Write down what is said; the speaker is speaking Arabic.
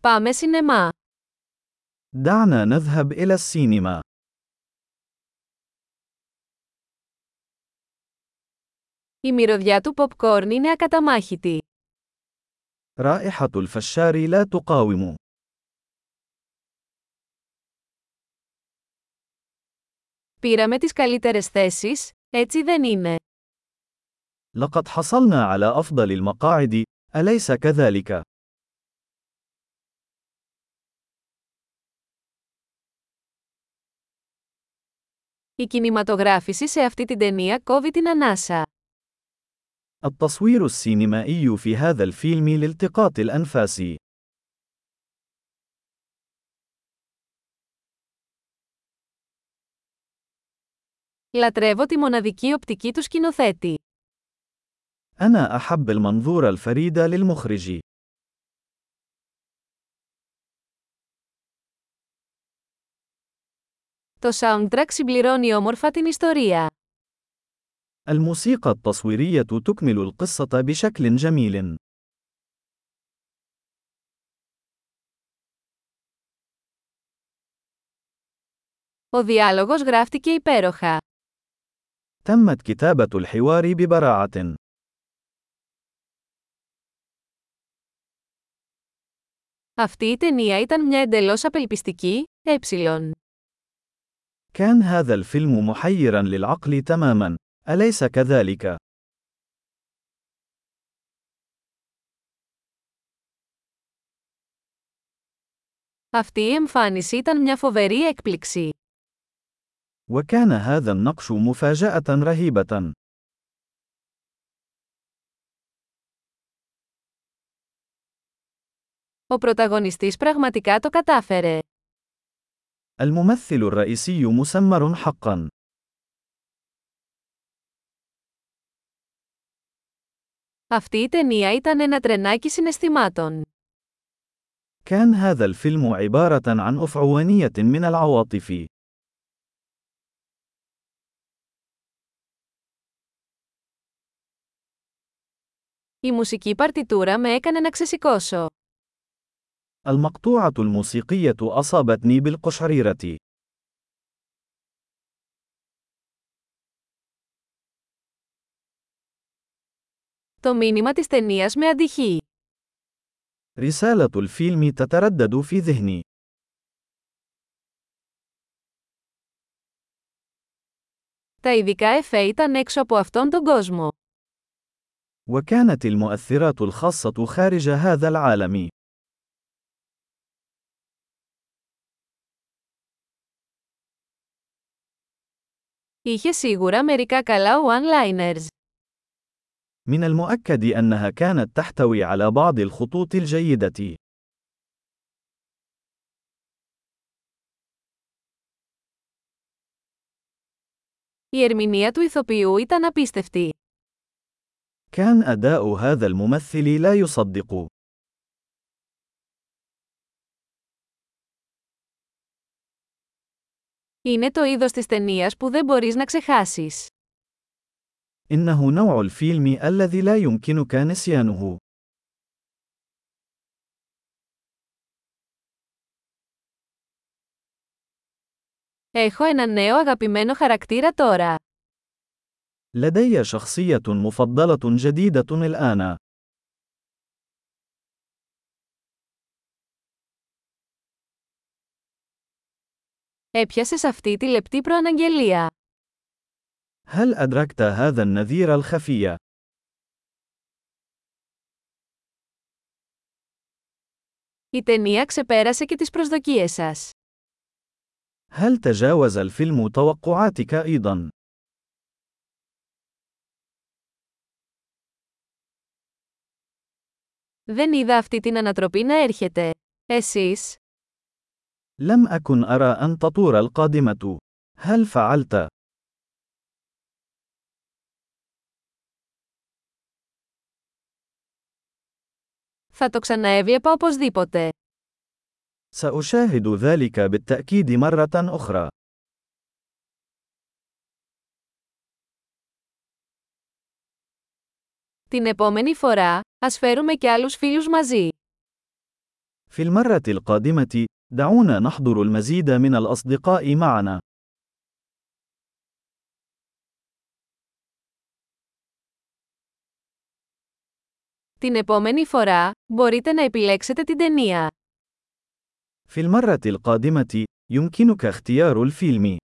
Πάμε σινεμά. دعنا نذهب إلى السينما. Η μυρωδιά του popcorn είναι ακαταμάχητη. رائحة الفشار لا تقاوم. Πήραμε τις καλύτερες θέσεις, έτσι δεν είναι. لقد حصلنا على أفضل المقاعد، أليس كذلك؟ Η κινηματογράφηση σε αυτή την ταινία κόβει την ανάσα. التصوير السينمائي في هذا الفيلم لالتقاط الأنفاس. Λατρεύω τη μοναδική οπτική του σκηνοθέτη. أنا أحب المنظور الفريد للمخرج. Το soundtrack συμπληρώνει όμορφα την ιστορία. الموسيقى التصويرية تكمل القصة بشكل جميل. Ο διάλογος γράφτηκε υπέροχα. تمت كتابة الحوار ببراعة. Αυτή η ταινία ήταν μια εντελώς απελπιστική, ε. كان هذا الفيلم محيرا للعقل تماما، أليس كذلك؟ Αυτή η εμφάνιση ήταν μια φοβερή έκπληξη. وكان هذا النقش مفاجأة رهيبة. Ο πρωταγωνιστής πραγματικά το κατάφερε. الممثل الرئيسي مسمر حقا. Αυτή η ταινία ήταν ένα τρενάκι συναισθημάτων. كان هذا الفيلم عبارة عن أفعوانية من العواطف. Η μουσική παρτιτούρα με έκανε να ξεσηκώσω. المقطوعة الموسيقية أصابتني بالقشعريرة. Το μήνυμα της ταινίας με αντυχεί. رسالة الفيلم تتردد في ذهني. Τα ειδικά εφέ ήταν έξω από αυτόν τον κόσμο. وكانت المؤثرات الخاصة خارج هذا العالم. Είχε σίγουρα μερικά καλά one-liners. من المؤكد أنها كانت تحتوي على بعض الخطوط الجيدة. Η ερμηνεία του ηθοποιού ήταν απίστευτη. كان أداء هذا الممثل لا يصدق. Είναι το είδος της ταινίας που δεν μπορείς να ξεχάσεις. إنه نوع الفيلم الذي لا يمكنك نسيانه. Έχω ένα νέο αγαπημένο χαρακτήρα τώρα. لدي شخصية مفضلة جديدة الآن. Έπιασες αυτή τη λεπτή προαναγγελία. هل أدركت هذا النذير الخفي؟ Η ταινία ξεπέρασε και τις προσδοκίες σας. هل تجاوز الفيلم توقعاتك أيضا؟ Δεν είδα αυτή την ανατροπή να έρχεται. Εσείς? لم أكن أرى أن تطور القادمة. هل فعلت؟ Θα το ξαναέβλεπα οπωσδήποτε. سأشاهد ذلك بالتأكيد مرة أخرى. Την επόμενη φορά, ας φέρουμε και άλλους φίλους μαζί. في المرة القادمة، دعونا نحضر المزيد من الأصدقاء معنا. Την επόμενη φορά, μπορείτε να επιλέξετε την ταινία. في المرة القادمة، يمكنك اختيار الفيلم.